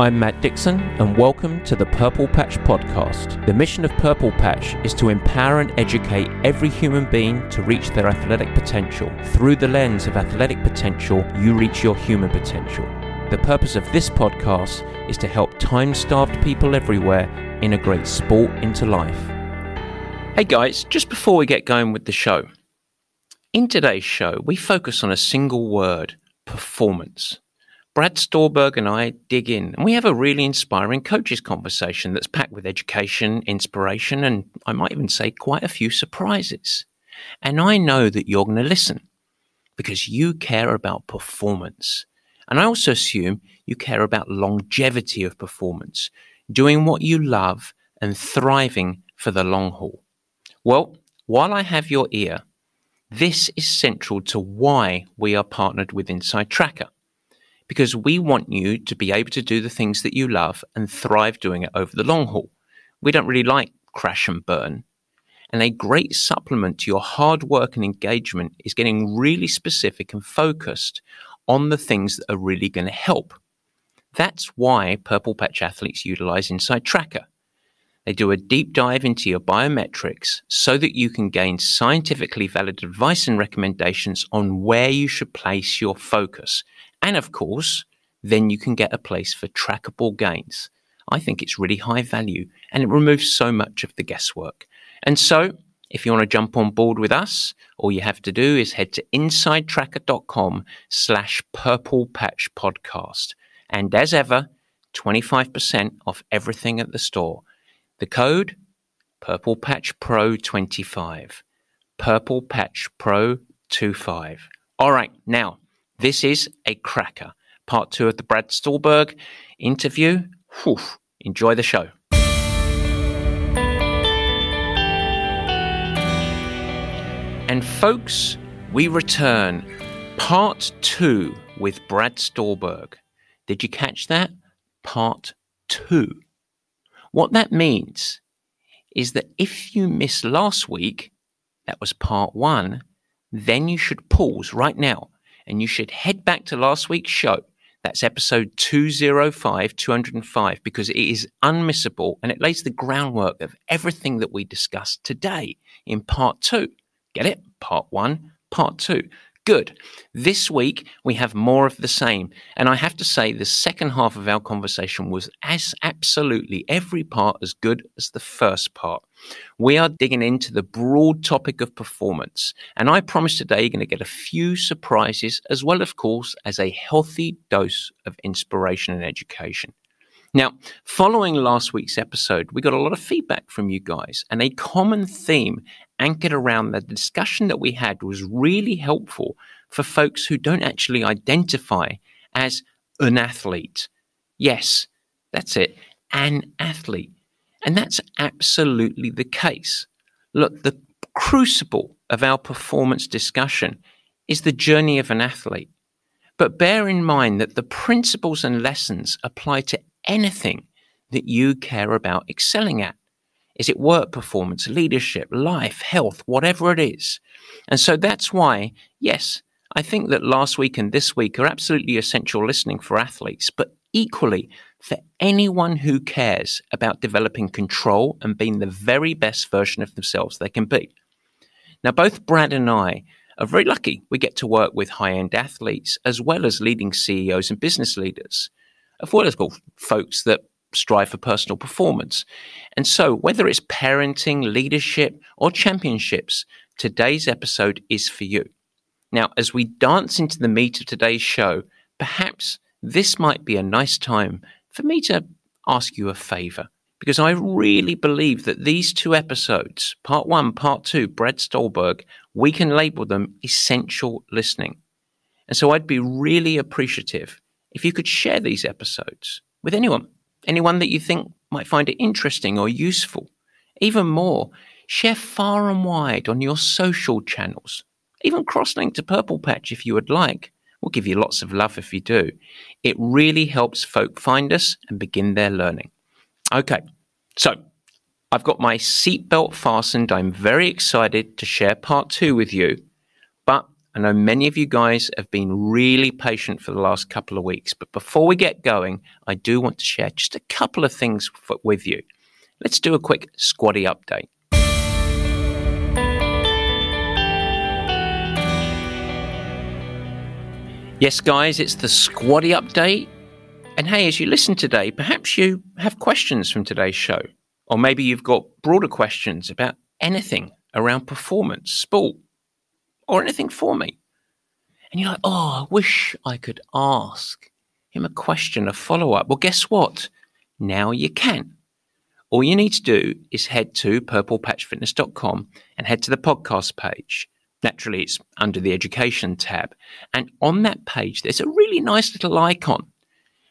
I'm Matt Dixon, and welcome to the Purple Patch Podcast. The mission of Purple Patch is to empower and educate every human being to reach their athletic potential. Through the lens of athletic potential, you reach your human potential. The purpose of this podcast is to help time starved people everywhere integrate sport into life. Hey guys, just before we get going with the show, in today's show, we focus on a single word performance. Brad Stulberg and I dig in, and we have a really inspiring coaches conversation that's packed with education, inspiration, and I might even say quite a few surprises. And I know that you're going to listen because you care about performance. And I also assume you care about longevity of performance, doing what you love and thriving for the long haul. Well, while I have your ear, this is central to why we are partnered with Inside Tracker because we want you to be able to do the things that you love and thrive doing it over the long haul. We don't really like crash and burn. And a great supplement to your hard work and engagement is getting really specific and focused on the things that are really going to help. That's why Purple Patch athletes utilize Inside Tracker. They do a deep dive into your biometrics so that you can gain scientifically valid advice and recommendations on where you should place your focus and of course, then you can get a place for trackable gains. I think it's really high value and it removes so much of the guesswork. And so, if you want to jump on board with us, all you have to do is head to insidetracker.com slash purple patch podcast. And as ever, 25% off everything at the store. The code Purple Patch Pro 25. Purple Patch Pro 25. All right, now this is a cracker. Part two of the Brad Stulberg interview. Whew, enjoy the show. And folks, we return part two with Brad Stulberg. Did you catch that? Part two. What that means is that if you missed last week, that was part one, then you should pause right now and you should head back to last week's show. That's episode 205, 205, because it is unmissable and it lays the groundwork of everything that we discussed today in part two. Get it? Part one, part two. Good. This week, we have more of the same. And I have to say, the second half of our conversation was as absolutely every part as good as the first part. We are digging into the broad topic of performance. And I promise today you're going to get a few surprises, as well, of course, as a healthy dose of inspiration and education. Now, following last week's episode, we got a lot of feedback from you guys, and a common theme anchored around the discussion that we had was really helpful for folks who don't actually identify as an athlete. Yes, that's it, an athlete. And that's absolutely the case. Look, the crucible of our performance discussion is the journey of an athlete. But bear in mind that the principles and lessons apply to anything that you care about excelling at. Is it work performance, leadership, life, health, whatever it is? And so that's why, yes, I think that last week and this week are absolutely essential listening for athletes, but equally for anyone who cares about developing control and being the very best version of themselves they can be. Now, both Brad and I are very lucky we get to work with high end athletes as well as leading CEOs and business leaders affordable folks that strive for personal performance. And so, whether it's parenting, leadership, or championships, today's episode is for you. Now, as we dance into the meat of today's show, perhaps this might be a nice time for me to ask you a favor. Because I really believe that these two episodes, part one, part two, Brad Stulberg, we can label them essential listening. And so I'd be really appreciative if you could share these episodes with anyone, anyone that you think might find it interesting or useful. Even more, share far and wide on your social channels. Even cross link to Purple Patch if you would like. We'll give you lots of love if you do. It really helps folk find us and begin their learning. Okay, so I've got my seatbelt fastened. I'm very excited to share part two with you. But I know many of you guys have been really patient for the last couple of weeks, but before we get going, I do want to share just a couple of things for, with you. Let's do a quick squatty update. Yes, guys, it's the squatty update. And hey, as you listen today, perhaps you have questions from today's show, or maybe you've got broader questions about anything around performance, sport, or anything for me. And you're like, oh, I wish I could ask him a question, a follow up. Well, guess what? Now you can. All you need to do is head to purplepatchfitness.com and head to the podcast page. Naturally, it's under the education tab. And on that page, there's a really nice little icon.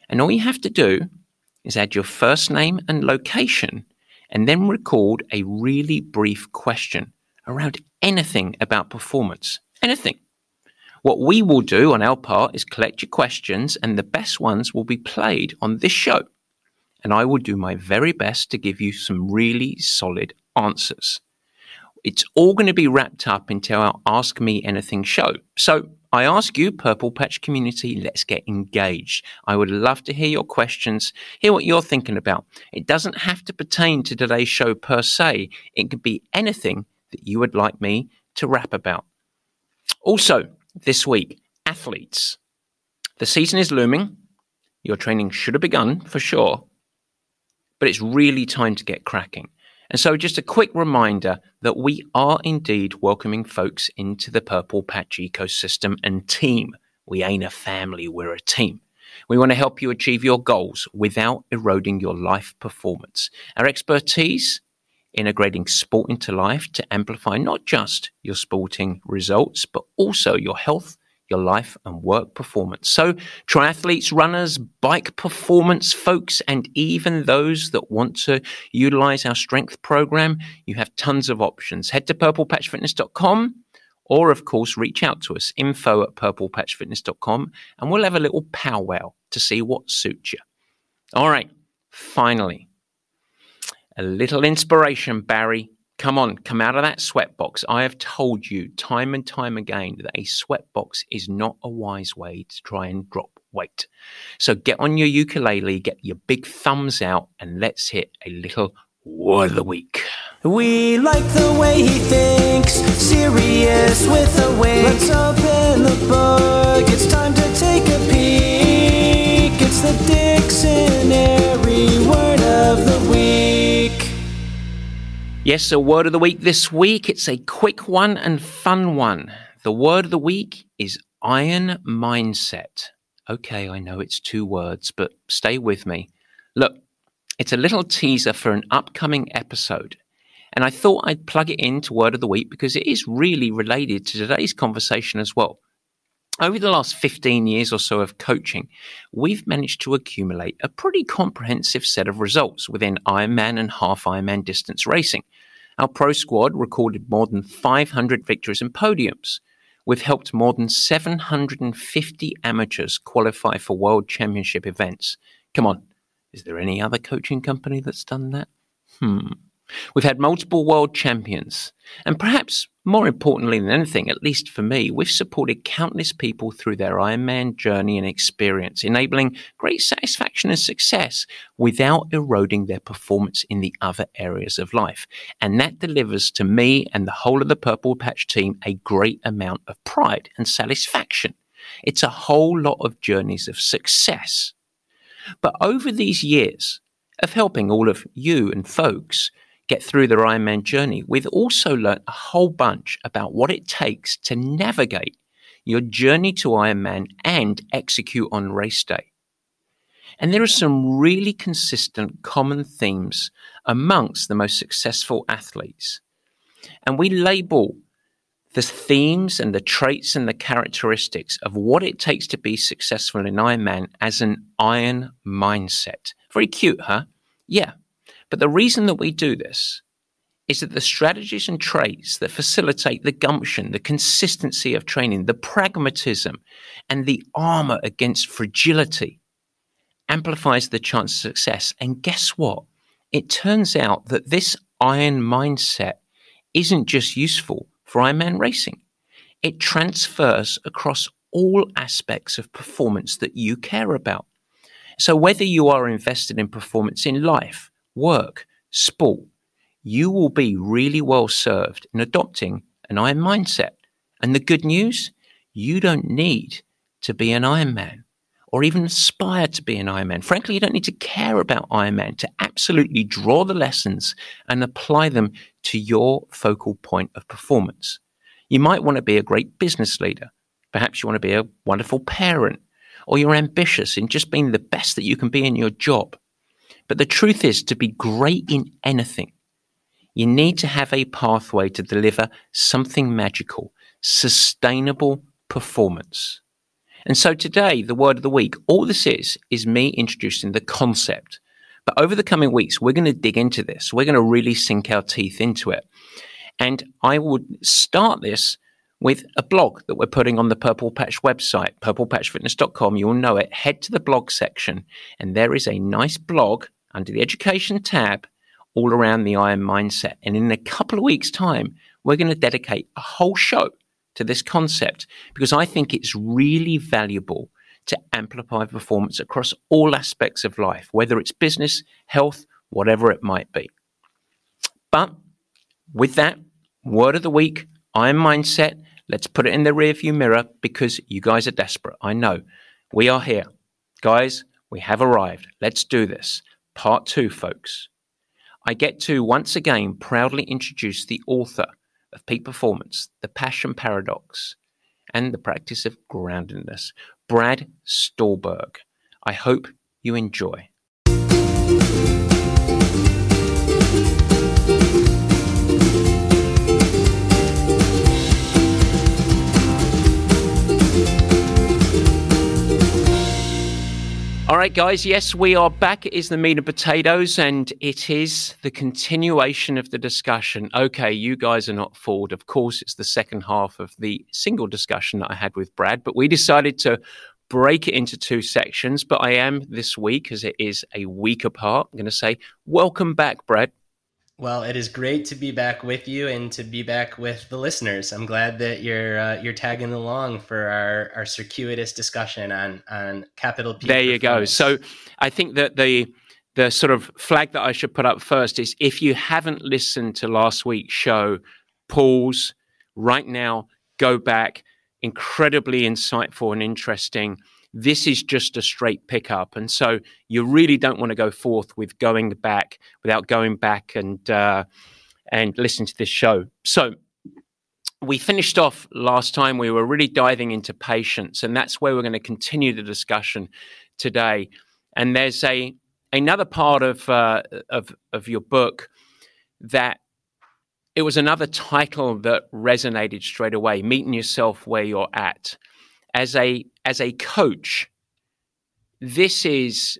And all you have to do is add your first name and location and then record a really brief question around anything about performance. Anything. What we will do on our part is collect your questions, and the best ones will be played on this show. And I will do my very best to give you some really solid answers. It's all going to be wrapped up into our Ask Me Anything show. So I ask you, Purple Patch community, let's get engaged. I would love to hear your questions, hear what you're thinking about. It doesn't have to pertain to today's show per se, it could be anything that you would like me to rap about. Also, this week, athletes. The season is looming. Your training should have begun for sure, but it's really time to get cracking. And so, just a quick reminder that we are indeed welcoming folks into the Purple Patch ecosystem and team. We ain't a family, we're a team. We want to help you achieve your goals without eroding your life performance. Our expertise integrating sport into life to amplify not just your sporting results, but also your health, your life, and work performance. So, triathletes, runners, bike performance folks, and even those that want to utilize our strength program, you have tons of options. Head to purplepatchfitness.com or, of course, reach out to us, info at purplepatchfitness.com, and we'll have a little powwow to see what suits you. All right, finally, a little inspiration, Barry. Come on, come out of that sweatbox. I have told you time and time again that a sweatbox is not a wise way to try and drop weight. So get on your ukulele, get your big thumbs out, and let's hit a little word of the week. We like the way he thinks, serious with a wink. Let's open the book, it's time to take a peek. It's the dictionary Yes, a word of the week this week. It's a quick one and fun one. The word of the week is iron mindset. Okay, I know it's two words, but stay with me. Look, it's a little teaser for an upcoming episode. And I thought I'd plug it into Word of the Week because it is really related to today's conversation as well. Over the last 15 years or so of coaching, we've managed to accumulate a pretty comprehensive set of results within Ironman and half Ironman distance racing. Our pro squad recorded more than 500 victories and podiums. We've helped more than 750 amateurs qualify for world championship events. Come on, is there any other coaching company that's done that? Hmm. We've had multiple world champions. And perhaps more importantly than anything, at least for me, we've supported countless people through their Ironman journey and experience, enabling great satisfaction and success without eroding their performance in the other areas of life. And that delivers to me and the whole of the Purple Patch team a great amount of pride and satisfaction. It's a whole lot of journeys of success. But over these years of helping all of you and folks, get through the Ironman journey, we've also learned a whole bunch about what it takes to navigate your journey to Ironman and execute on race day. And there are some really consistent common themes amongst the most successful athletes. And we label the themes and the traits and the characteristics of what it takes to be successful in Ironman as an iron mindset. Very cute, huh? Yeah. But the reason that we do this is that the strategies and traits that facilitate the gumption, the consistency of training, the pragmatism, and the armor against fragility amplifies the chance of success. And guess what? It turns out that this iron mindset isn't just useful for Ironman racing. it transfers across all aspects of performance that you care about. So, whether you are invested in performance in life, work, sport, you will be really well served in adopting an Iron mindset. And the good news, you don't need to be an Ironman or even aspire to be an Ironman. Frankly, you don't need to care about Ironman to absolutely draw the lessons and apply them to your focal point of performance. You might want to be a great business leader. Perhaps you want to be a wonderful parent, or you're ambitious in just being the best that you can be in your job. But the truth is, to be great in anything, you need to have a pathway to deliver something magical, sustainable performance. And so today, the word of the week, all this is, is me introducing the concept. But over the coming weeks, we're going to dig into this. We're going to really sink our teeth into it. And I would start this with a blog that we're putting on the Purple Patch website, purplepatchfitness.com. You will know it. Head to the blog section, and there is a nice blog under the education tab all around the iron mindset. And in a couple of weeks' time, we're going to dedicate a whole show to this concept because I think it's really valuable to amplify performance across all aspects of life, whether it's business, health, whatever it might be. But with that, word of the week, iron mindset. Let's put it in the rearview mirror because you guys are desperate. I know. We are here. Guys, we have arrived. Let's do this. Part two, folks. I get to once again proudly introduce the author of Peak Performance, The Passion Paradox, and the Practice of Groundedness, Brad Stulberg. I hope you enjoy. All right, guys. Yes, we are back. It is the meat and potatoes, and it is the continuation of the discussion. Okay, you guys are not fooled. Of course, it's the second half of the single discussion that I had with Brad, but we decided to break it into two sections. But I am this week, as it is a week apart, I'm going to say, welcome back, Brad. Well, it is great to be back with you and to be back with the listeners. I'm glad that you're uh, you're tagging along for our, our circuitous discussion on on capital P. There you go. So I think that the the sort of flag that I should put up first is if you haven't listened to last week's show, pause right now, go back. Incredibly insightful and interesting. This is just a straight pickup. And so you really don't want to go forth with going back without going back and, uh, and listening to this show. So we finished off last time. We were really diving into patience, and that's where we're going to continue the discussion today. And there's a another part of uh, of of your book that it was another title that resonated straight away. Meeting yourself where you're at as a as a coach, this is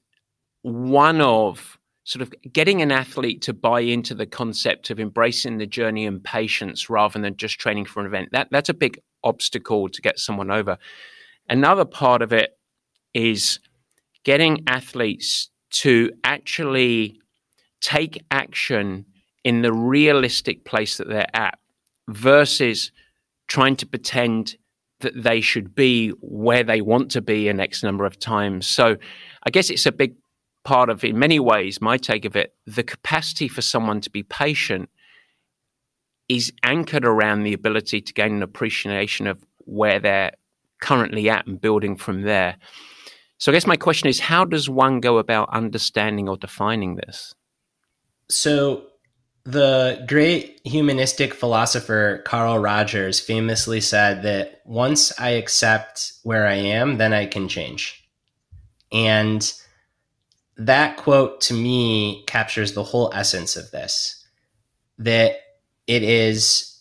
one of sort of getting an athlete to buy into the concept of embracing the journey and patience rather than just training for an event. That that's a big obstacle to get someone over. Another part of it is getting athletes to actually take action in the realistic place that they're at versus trying to pretend that they should be where they want to be an X number of times. So I guess it's a big part of, in many ways, my take of it, the capacity for someone to be patient is anchored around the ability to gain an appreciation of where they're currently at and building from there. So I guess my question is how does one go about understanding or defining this? So the great humanistic philosopher Carl Rogers famously said that once I accept where I am, then I can change. And that quote to me captures the whole essence of this that it is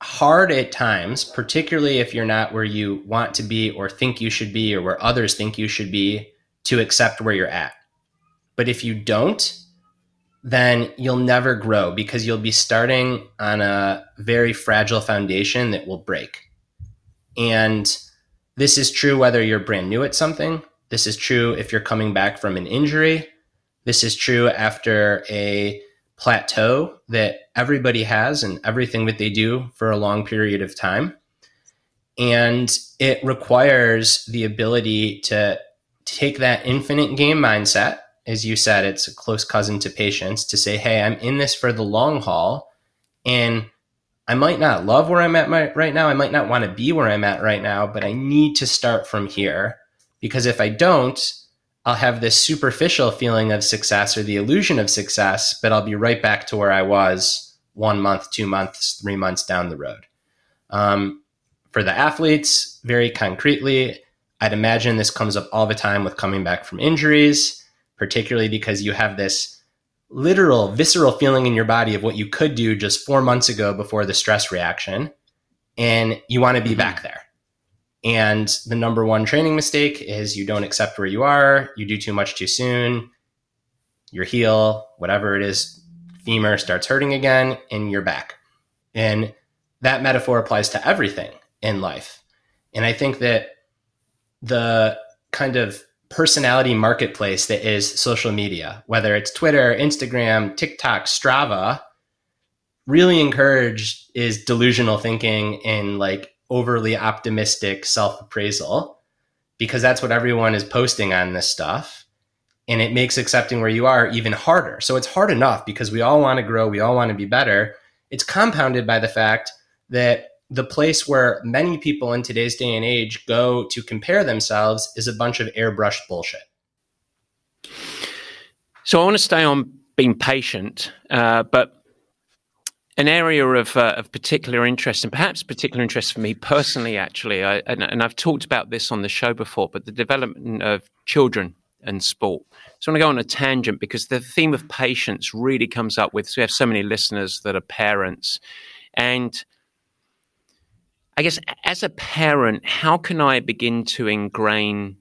hard at times, particularly if you're not where you want to be or think you should be or where others think you should be, to accept where you're at. But if you don't, then you'll never grow because you'll be starting on a very fragile foundation that will break. And this is true whether you're brand new at something. This is true if you're coming back from an injury. This is true after a plateau that everybody has and everything that they do for a long period of time. And it requires the ability to take that infinite game mindset. As you said, it's a close cousin to patience to say, hey, I'm in this for the long haul. And I might not love where I'm at my, right now. I might not want to be where I'm at right now, but I need to start from here because if I don't, I'll have this superficial feeling of success or the illusion of success, but I'll be right back to where I was one month, two months, three months down the road. Um, for the athletes, very concretely, I'd imagine this comes up all the time with coming back from injuries, particularly because you have this literal, visceral feeling in your body of what you could do just four months ago before the stress reaction. And you want to be mm-hmm. back there. And the number one training mistake is you don't accept where you are, you do too much too soon, your heel, whatever it is, femur starts hurting again, and you're back. And that metaphor applies to everything in life. And I think that the kind of personality marketplace that is social media, whether it's Twitter, Instagram, TikTok, Strava, really encouraged is delusional thinking and like overly optimistic self appraisal because that's what everyone is posting on this stuff. And it makes accepting where you are even harder. So it's hard enough because we all want to grow, we all want to be better. It's compounded by the fact that the place where many people in today's day and age go to compare themselves is a bunch of airbrushed bullshit. So I want to stay on being patient, uh, but an area of, uh, of particular interest, and perhaps particular interest for me personally, actually, I, and, and, I've talked about this on the show before, but the development of children and sport. So I want to go on a tangent because the theme of patience really comes up with. So we have so many listeners that are parents, and I guess as a parent, how can I begin to ingrain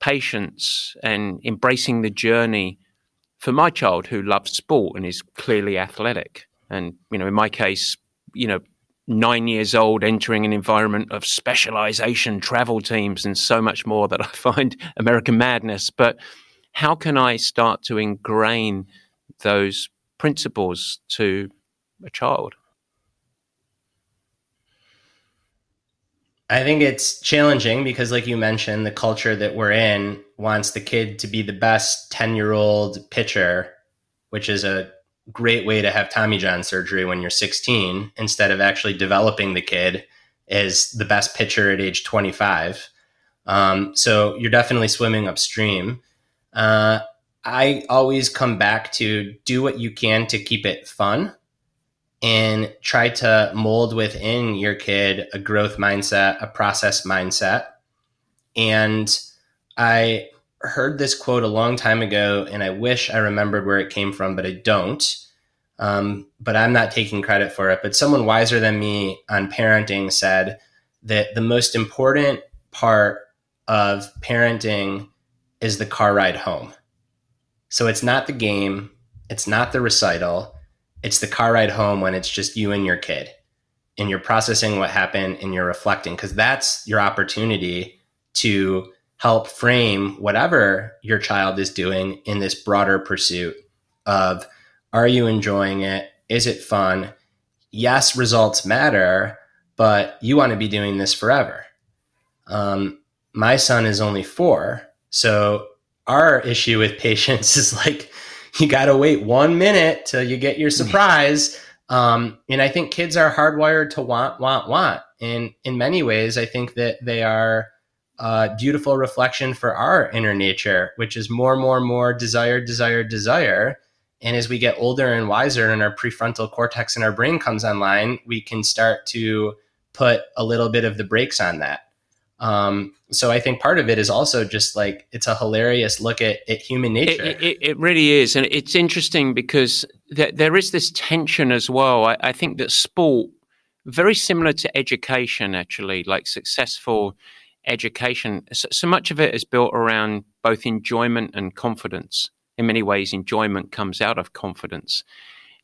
patience and embracing the journey for my child who loves sport and is clearly athletic? And, you know, in my case, you know, nine years old, entering an environment of specialization, travel teams, and so much more that I find American madness. But how can I start to ingrain those principles to a child? I think it's challenging because, like you mentioned, the culture that we're in wants the kid to be the best 10 year old pitcher, which is a great way to have Tommy John surgery when you're 16 instead of actually developing the kid as the best pitcher at age 25. Um, so you're definitely swimming upstream. Uh, I always come back to do what you can to keep it fun and try to mold within your kid a growth mindset, a process mindset. And I heard this quote a long time ago, and I wish I remembered where it came from, but I don't. Um, but I'm not taking credit for it. But someone wiser than me on parenting said that the most important part of parenting is the car ride home. So it's not the game, it's not the recital, it's the car ride home when it's just you and your kid and you're processing what happened and you're reflecting because that's your opportunity to help frame whatever your child is doing in this broader pursuit of are you enjoying it? Is it fun? Yes, results matter, but you want to be doing this forever. Um, my son is only four. So our issue with patience is like you got to wait one minute till you get your surprise. Um, and I think kids are hardwired to want, want, want. And in many ways, I think that they are a beautiful reflection for our inner nature, which is more, more, more desire, desire, desire. And as we get older and wiser and our prefrontal cortex in our brain comes online, we can start to put a little bit of the brakes on that. Um, so I think part of it is also just like it's a hilarious look at, at human nature. It, it, it really is, and it's interesting because th- there is this tension as well. I, I, think that sport, very similar to education, actually, like successful education, so, so much of it is built around both enjoyment and confidence. In many ways, enjoyment comes out of confidence,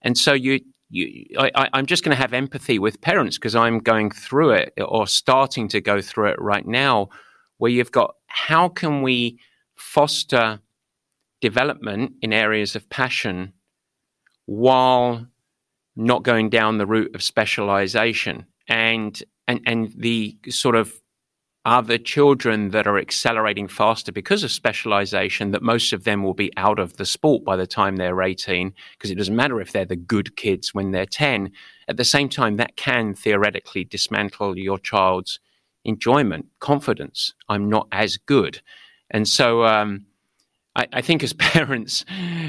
and so you you, I, am just going to have empathy with parents because I'm going through it or starting to go through it right now, where you've got how can we foster development in areas of passion while not going down the route of specialization? And and and the sort of other children that are accelerating faster because of specialization that most of them will be out of the sport by the time they're 18 because it doesn't matter if they're the good kids when they're 10 at the same time that can theoretically dismantle your child's enjoyment confidence. I'm not as good. And so um, I, I, think as parents,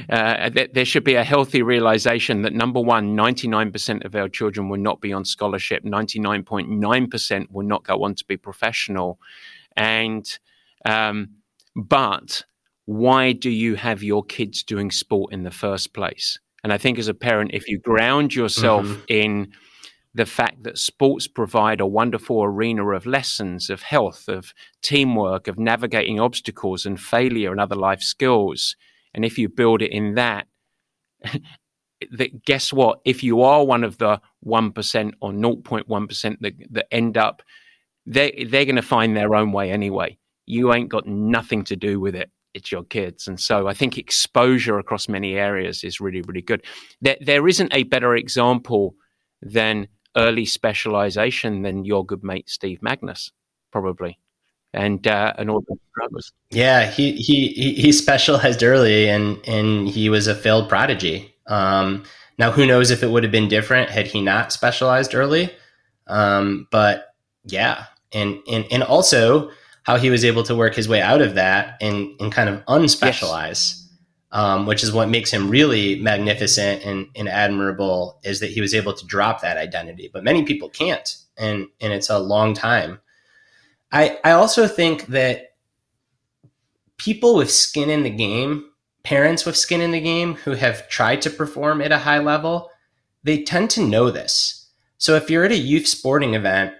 uh, th- there should be a healthy realization that number one, 99% of our children will not be on scholarship, 99.9% will not go on to be professional. And, um, but why do you have your kids doing sport in the first place? And I think as a parent, if you ground yourself mm-hmm. in the fact that sports provide a wonderful arena of lessons, of health, of teamwork, of navigating obstacles and failure and other life skills. And if you build it in that, that guess what? If you are one of the 1% or 0.1% that, that end up, they, they're going to find their own way anyway. You ain't got nothing to do with it. It's your kids. And so I think exposure across many areas is really, really good. There, there isn't a better example than early specialization than your good mate Steve Magness, probably, and uh, and all the struggles. Yeah, he he he specialized early, and and he was a failed prodigy. Um, now, who knows if it would have been different had he not specialized early? Um, but yeah, and and and also how he was able to work his way out of that and and kind of unspecialize. Yes um, which is what makes him really magnificent and, and admirable is that he was able to drop that identity. But many people can't and and it's a long time. I i also think that people with skin in the game parents with skin in the game who have tried to perform at a high level they tend to know this. So if you're at a youth sporting event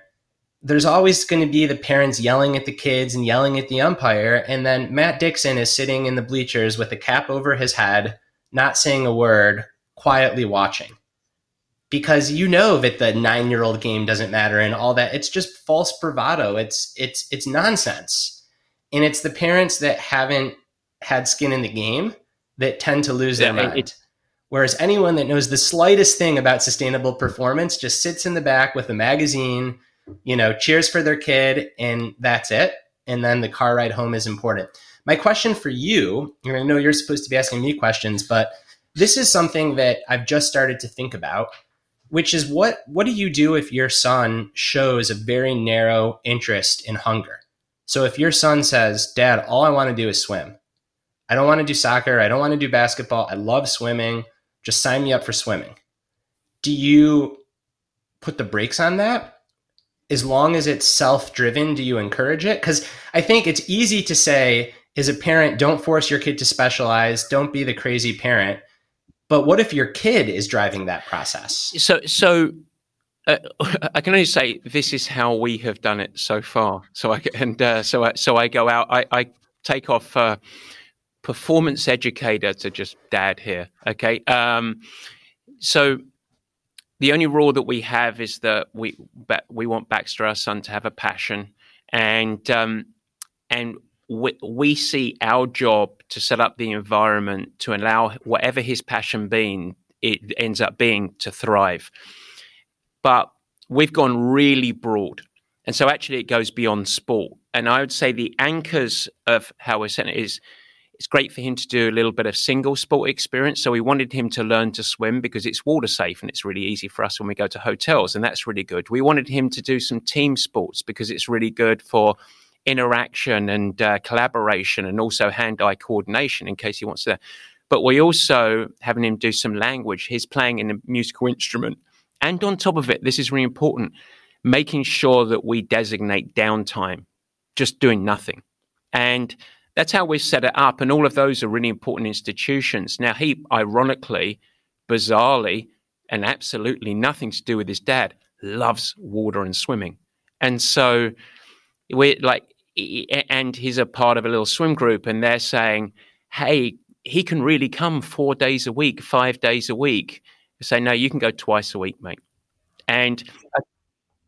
there's always going to be the parents yelling at the kids and yelling at the umpire. And then Matt Dixon is sitting in the bleachers with a cap over his head, not saying a word, quietly watching. Because you know that the nine year old game doesn't matter and all that. It's just false bravado. It's it's it's nonsense. And it's the parents that haven't had skin in the game that tend to lose their mind. Whereas anyone that knows the slightest thing about sustainable performance just sits in the back with a magazine you know, cheers for their kid, and that's it. And then the car ride home is important. My question for you, I know you're supposed to be asking me questions, but this is something that I've just started to think about, which is what what do you do if your son shows a very narrow interest in hunger? So if your son says, "Dad, all I want to do is swim. I don't want to do soccer, I don't want to do basketball. I love swimming. Just sign me up for swimming." Do you put the brakes on that as long as it's self driven, do you encourage it? Because I think it's easy to say, as a parent, don't force your kid to specialize, don't be the crazy parent. But what if your kid is driving that process? So, so uh, I can only say this is how we have done it so far. So I and uh, so I, so I go out. I, I take off uh, performance educator to just dad here. Okay. Um, so the only rule that we have is that we we want Baxter, our son, to have a passion, and um, and we, we see our job to set up the environment to allow whatever his passion being it ends up being to thrive. But we've gone really broad, and so actually it goes beyond sport. And I would say the anchors of how we're setting it is it's great for him to do a little bit of single sport experience. So we wanted him to learn to swim because it's water safe and it's really easy for us when we go to hotels, and that's really good. We wanted him to do some team sports because it's really good for interaction and uh, collaboration and also hand-eye coordination in case he wants to. But we also having him do some language. He's playing in a musical instrument, and on top of it, this is really important: making sure that we designate downtime, just doing nothing, and that's how we set it up. And all of those are really important institutions. Now, he, ironically, bizarrely, and absolutely nothing to do with his dad, loves water and swimming. And so we're like, and he's a part of a little swim group, and they're saying, hey, he can really come four days a week, five days a week. I say, no, you can go twice a week, mate. And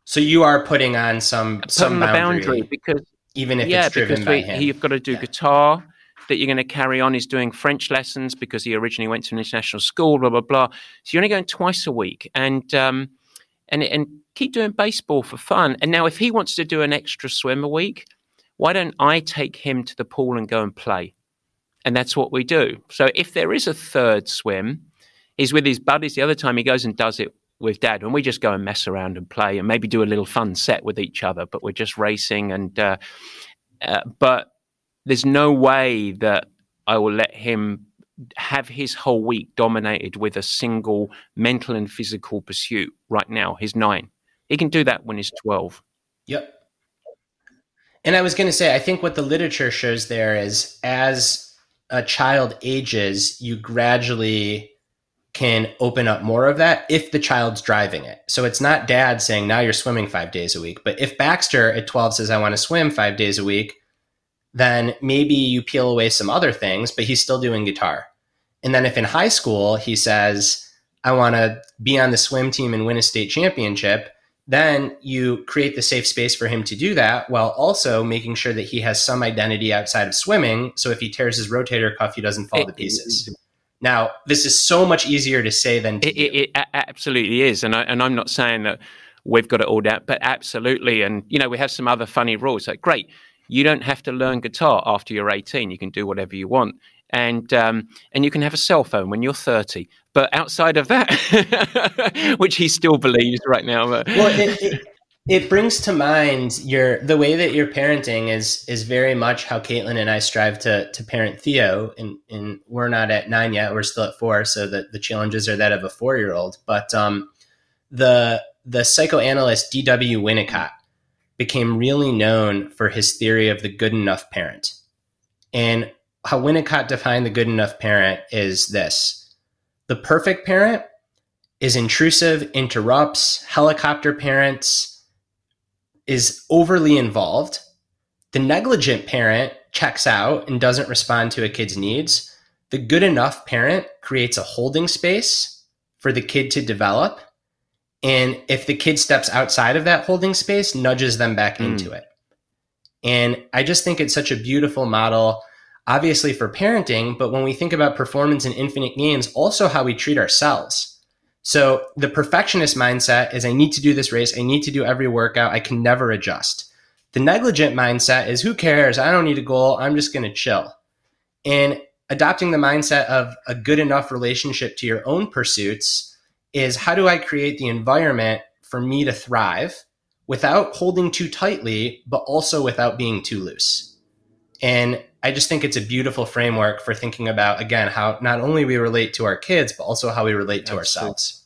so you are putting on some some boundary. boundary because even if yeah, it's driven because by we, him. You've got to do yeah. guitar that you're going to carry on. He's doing French lessons because he originally went to an international school. Blah blah blah. So you're only going twice a week, and um, and and keep doing baseball for fun. And now, if he wants to do an extra swim a week, why don't I take him to the pool and go and play? And that's what we do. So if there is a third swim, he's with his buddies. The other time he goes and does it with dad, and we just go and mess around and play and maybe do a little fun set with each other. But we're just racing, and uh, uh, but there's no way that I will let him have his whole week dominated with a single mental and physical pursuit. Right now, he's nine. He can do that when he's twelve. Yep. And I was going to say, I think what the literature shows there is as a child ages, you gradually can open up more of that if the child's driving it. So it's not dad saying, now you're swimming five days a week. But if Baxter at 12 says, I want to swim five days a week, then maybe you peel away some other things, but he's still doing guitar. And then if in high school he says, I want to be on the swim team and win a state championship, then you create the safe space for him to do that while also making sure that he has some identity outside of swimming. So if he tears his rotator cuff, he doesn't fall to pieces. Now, this is so much easier to say than to it, it, it, absolutely is, and I, and I'm not saying that we've got it all down, but absolutely, and you know we have some other funny rules. Like, great, you don't have to learn guitar after you're 18. You can do whatever you want, and um, and you can have a cell phone when you're 30. But outside of that, which he still believes right now, but... well, it, it brings to mind your the way that you're parenting is is very much how Caitlin and I strive to to parent Theo, and and we're not at nine yet; we're still at four, so that the challenges are that of a four year old. But um, the the psychoanalyst D.W. Winnicott became really known for his theory of the good enough parent, and how Winnicott defined the good enough parent is this: the perfect parent is intrusive, interrupts, helicopter parents is overly involved. The negligent parent checks out and doesn't respond to a kid's needs. The good enough parent creates a holding space for the kid to develop. And if the kid steps outside of that holding space, nudges them back mm. into it. And I just think it's such a beautiful model, obviously for parenting, but when we think about performance in infinite games, also how we treat ourselves so the perfectionist mindset is I need to do this race. I need to do every workout. I can never adjust. The negligent mindset is who cares? I don't need a goal. I'm just going to chill. And adopting the mindset of a good enough relationship to your own pursuits is how do I create the environment for me to thrive without holding too tightly, but also without being too loose? And I just think it's a beautiful framework for thinking about, again, how not only we relate to our kids, but also how we relate to Absolutely. ourselves.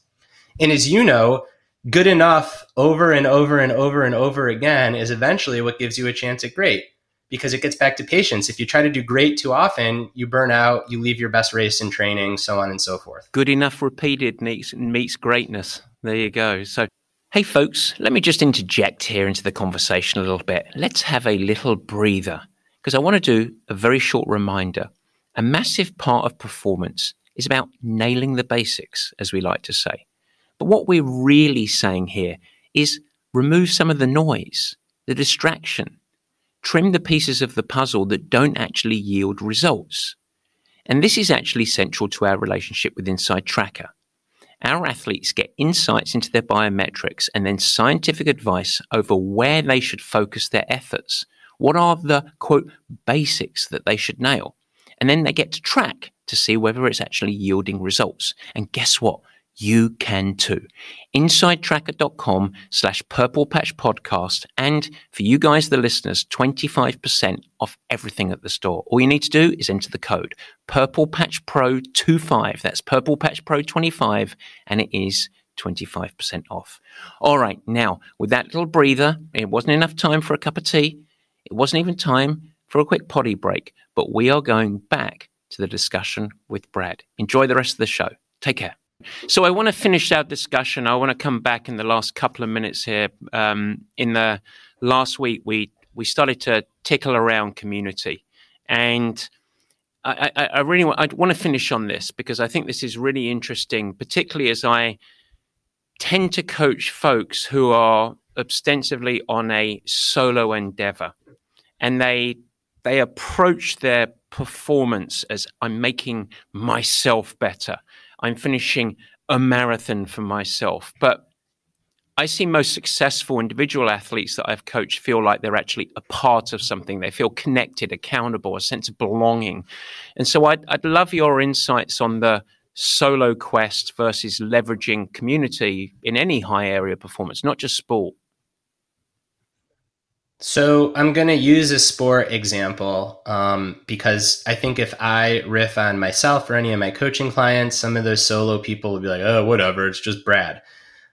And as you know, good enough over and over and over and over again is eventually what gives you a chance at great because it gets back to patience. If you try to do great too often, you burn out, you leave your best race in training, so on and so forth. Good enough repeated meets, meets greatness. There you go. So, hey, folks, let me just interject here into the conversation a little bit. Let's have a little breather because I want to do a very short reminder. A massive part of performance is about nailing the basics, as we like to say. But what we're really saying here is remove some of the noise, the distraction, trim the pieces of the puzzle that don't actually yield results. And this is actually central to our relationship with Inside Tracker. Our athletes get insights into their biometrics and then scientific advice over where they should focus their efforts what are the quote basics that they should nail? And then they get to track to see whether it's actually yielding results. And guess what? You can too. InsideTracker.com slash Purple Patch Podcast. And for you guys, the listeners, 25% off everything at the store. All you need to do is enter the code Purple Patch Pro 25. That's Purple Patch Pro 25. And it is 25% off. All right. Now, with that little breather, it wasn't enough time for a cup of tea. It wasn't even time for a quick potty break, but we are going back to the discussion with Brad. Enjoy the rest of the show. Take care. So I want to finish our discussion. I want to come back in the last couple of minutes here. Um, in the last week, we we started to tickle around community, and I, I, I really I want to finish on this because I think this is really interesting, particularly as I tend to coach folks who are ostensibly on a solo endeavor and they they approach their performance as I'm making myself better. I'm finishing a marathon for myself. But I see most successful individual athletes that I've coached feel like they're actually a part of something. They feel connected, accountable, a sense of belonging. And so I'd, I'd love your insights on the solo quest versus leveraging community in any high area performance, not just sport. So I'm going to use a sport example um, because I think if I riff on myself or any of my coaching clients, some of those solo people will be like, "Oh, whatever, it's just Brad."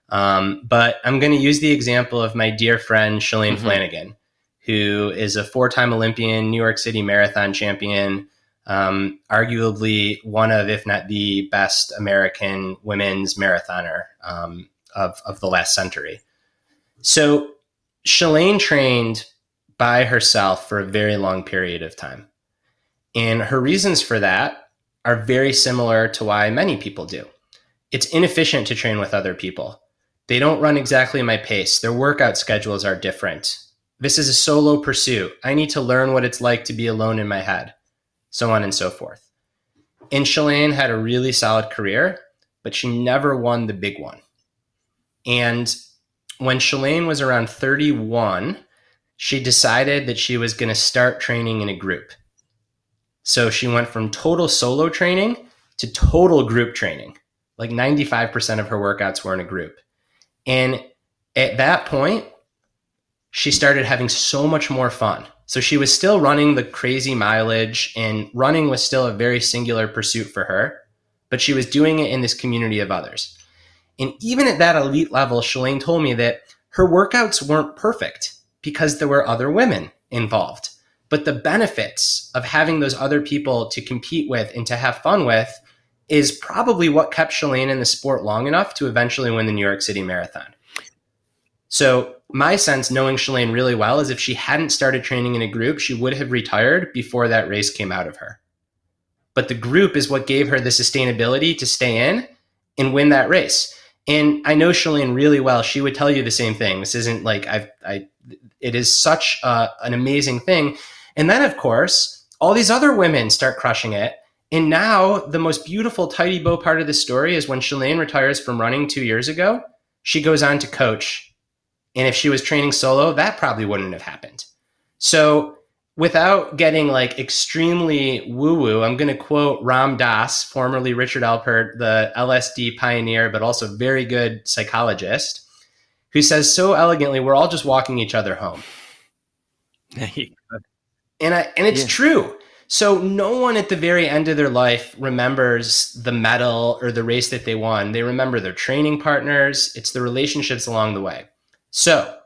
Um, but I'm going to use the example of my dear friend Shalane mm-hmm. Flanagan, who is a four-time Olympian, New York City Marathon champion, um, arguably one of, if not the best American women's marathoner um, of of the last century. So Shalane trained by herself for a very long period of time. And her reasons for that are very similar to why many people do. It's inefficient to train with other people. They don't run exactly my pace. Their workout schedules are different. This is a solo pursuit. I need to learn what it's like to be alone in my head, so on and so forth. And Shalane had a really solid career, but she never won the big one. And when Shalane was around 31, she decided that she was going to start training in a group. So she went from total solo training to total group training. Like 95% of her workouts were in a group. And at that point, she started having so much more fun. So she was still running the crazy mileage, and running was still a very singular pursuit for her, but she was doing it in this community of others. And even at that elite level, Shalane told me that her workouts weren't perfect because there were other women involved. But the benefits of having those other people to compete with and to have fun with is probably what kept Shalane in the sport long enough to eventually win the New York City Marathon. So, my sense, knowing Shalane really well, is if she hadn't started training in a group, she would have retired before that race came out of her. But the group is what gave her the sustainability to stay in and win that race. And I know Shalane really well. She would tell you the same thing. This isn't like I've, I, it is such a, an amazing thing. And then, of course, all these other women start crushing it. And now the most beautiful tidy bow part of the story is when Shalane retires from running two years ago, she goes on to coach. And if she was training solo, that probably wouldn't have happened. So without getting like extremely woo woo, I'm going to quote Ram Dass, formerly Richard Alpert, the LSD pioneer, but also very good psychologist, who says so elegantly, we're all just walking each other home. and I, and it's yeah. true. So no one at the very end of their life remembers the medal or the race that they won. They remember their training partners. It's the relationships along the way. So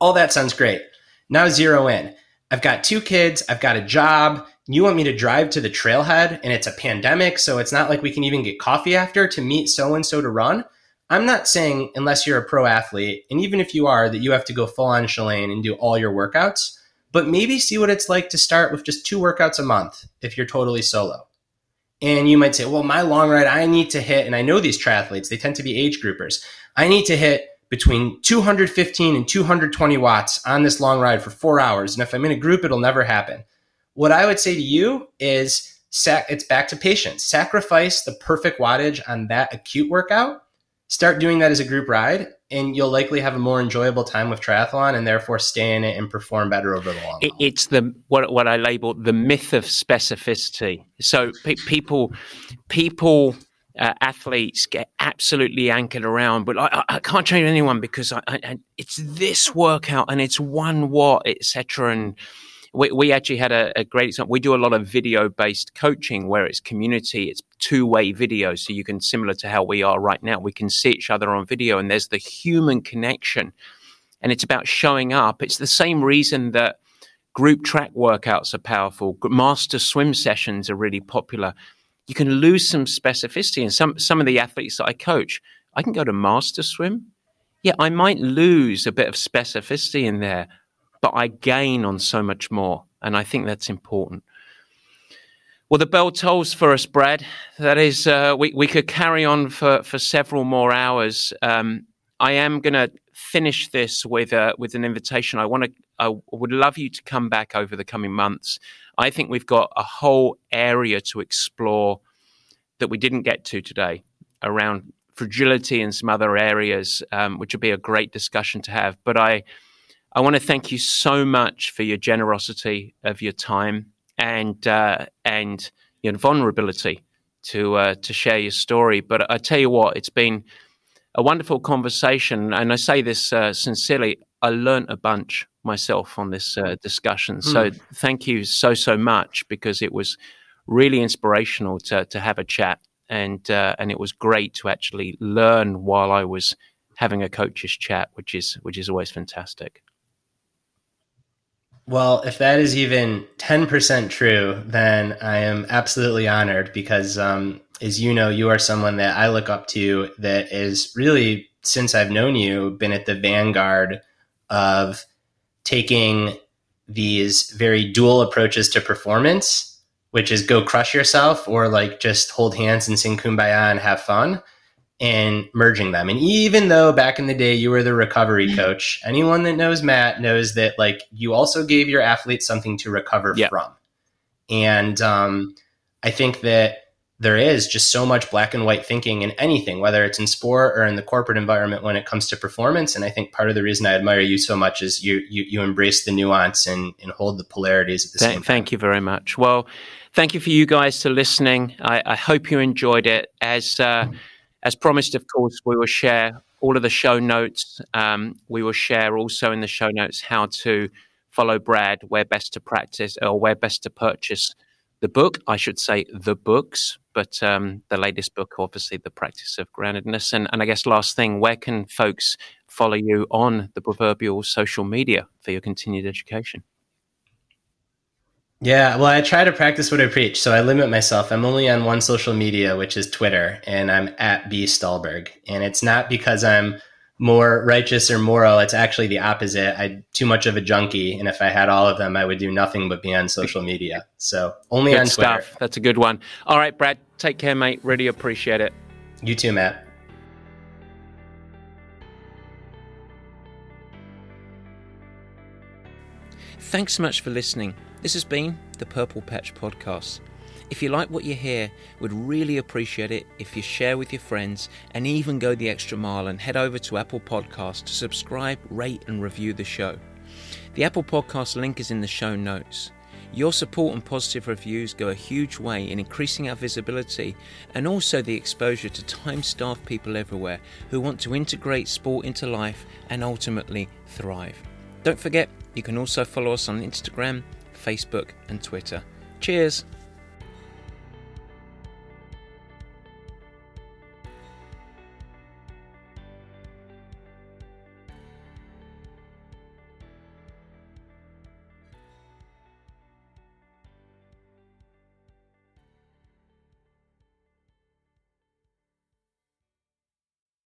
all that sounds great. Now zero in I've got two kids, I've got a job. You want me to drive to the trailhead and it's a pandemic, so it's not like we can even get coffee after to meet so and so to run. I'm not saying unless you're a pro athlete, and even if you are, that you have to go full on Shalane and do all your workouts, but maybe see what it's like to start with just two workouts a month if you're totally solo. And you might say, well, my long ride, I need to hit, and I know these triathletes, they tend to be age groupers. I need to hit between 215 and 220 watts on this long ride for four hours. And if I'm in a group, it'll never happen. What I would say to you is sac- it's back to patience. Sacrifice the perfect wattage on that acute workout. Start doing that as a group ride, and you'll likely have a more enjoyable time with triathlon, and therefore stay in it and perform better over the long. It, it's the what what I label the myth of specificity. So pe- people people uh, athletes get absolutely anchored around, but I, I can't train anyone because I, I, it's this workout and it's one watt, etc. And we, we actually had a, a, great example. We do a lot of video based coaching where it's community, it's two way video. So you can, similar to how we are right now, we can see each other on video and there's the human connection. And it's about showing up. It's the same reason that group track workouts are powerful, master swim sessions are really popular you can lose some specificity. And some some of the athletes that I coach, I can go to master swim. Yeah, I might lose a bit of specificity in there, but I gain on so much more. And I think that's important. Well, the bell tolls for us, Brad. That is, uh, we, we could carry on for, for several more hours. Um, I am going to finish this with uh, with an invitation. I want to. I would love you to come back over the coming months. I think we've got a whole area to explore that we didn't get to today around fragility and some other areas, um, which would be a great discussion to have. But I, I want to thank you so much for your generosity of your time and uh, and your vulnerability to uh, to share your story. But I tell you what, it's been a wonderful conversation, and I say this uh, sincerely. I learned a bunch myself on this uh, discussion. So Hmm. thank you so so much because it was really inspirational to to have a chat and uh, and it was great to actually learn while I was having a coach's chat, which is which is always fantastic. Well, if that is even 10% true, then I am absolutely honored because, um, as you know, you are someone that I look up to that is really, since I've known you, been at the vanguard of taking these very dual approaches to performance, which is go crush yourself or like just hold hands and sing kumbaya and have fun and merging them. And even though back in the day you were the recovery coach, anyone that knows Matt knows that like you also gave your athletes something to recover Yeah. from. And um, I think that there is just so much black and white thinking in anything, whether it's in sport or in the corporate environment when it comes to performance. And I think part of the reason I admire you so much is you you, you embrace the nuance and, and hold the polarities at the Th- same time. thank you very much. Well, thank you for you guys to listening. I, I hope you enjoyed it. As uh, as promised, of course, we will share all of the show notes. Um, we will share also in the show notes how to follow Brad, where best to practice, or where best to purchase the book. I should say the books, but um, the latest book, obviously, the practice of groundedness. And, and I guess last thing, where can folks follow you on the proverbial social media for your continued education? Yeah, well, I try to practice what I preach, so I limit myself. I'm only on one social media, which is Twitter, and I'm at B Stulberg. And it's not because I'm more righteous or moral. It's actually the opposite. I'm too much of a junkie, and if I had all of them, I would do nothing but be on social media. So only Good on Twitter. stuff. That's a good one. All right, Brad, take care, mate. Really appreciate it. You too, Matt. Thanks so much for listening. This has been the Purple Patch Podcast. If you like what you hear, we'd really appreciate it if you share with your friends and even go the extra mile and head over to Apple Podcasts to subscribe, rate, and review the show. The Apple Podcast link is in the show notes. Your support and positive reviews go a huge way in increasing our visibility and also the exposure to time starved people everywhere who want to integrate sport into life and ultimately thrive. Don't forget, you can also follow us on Instagram, Facebook, and Twitter. Cheers!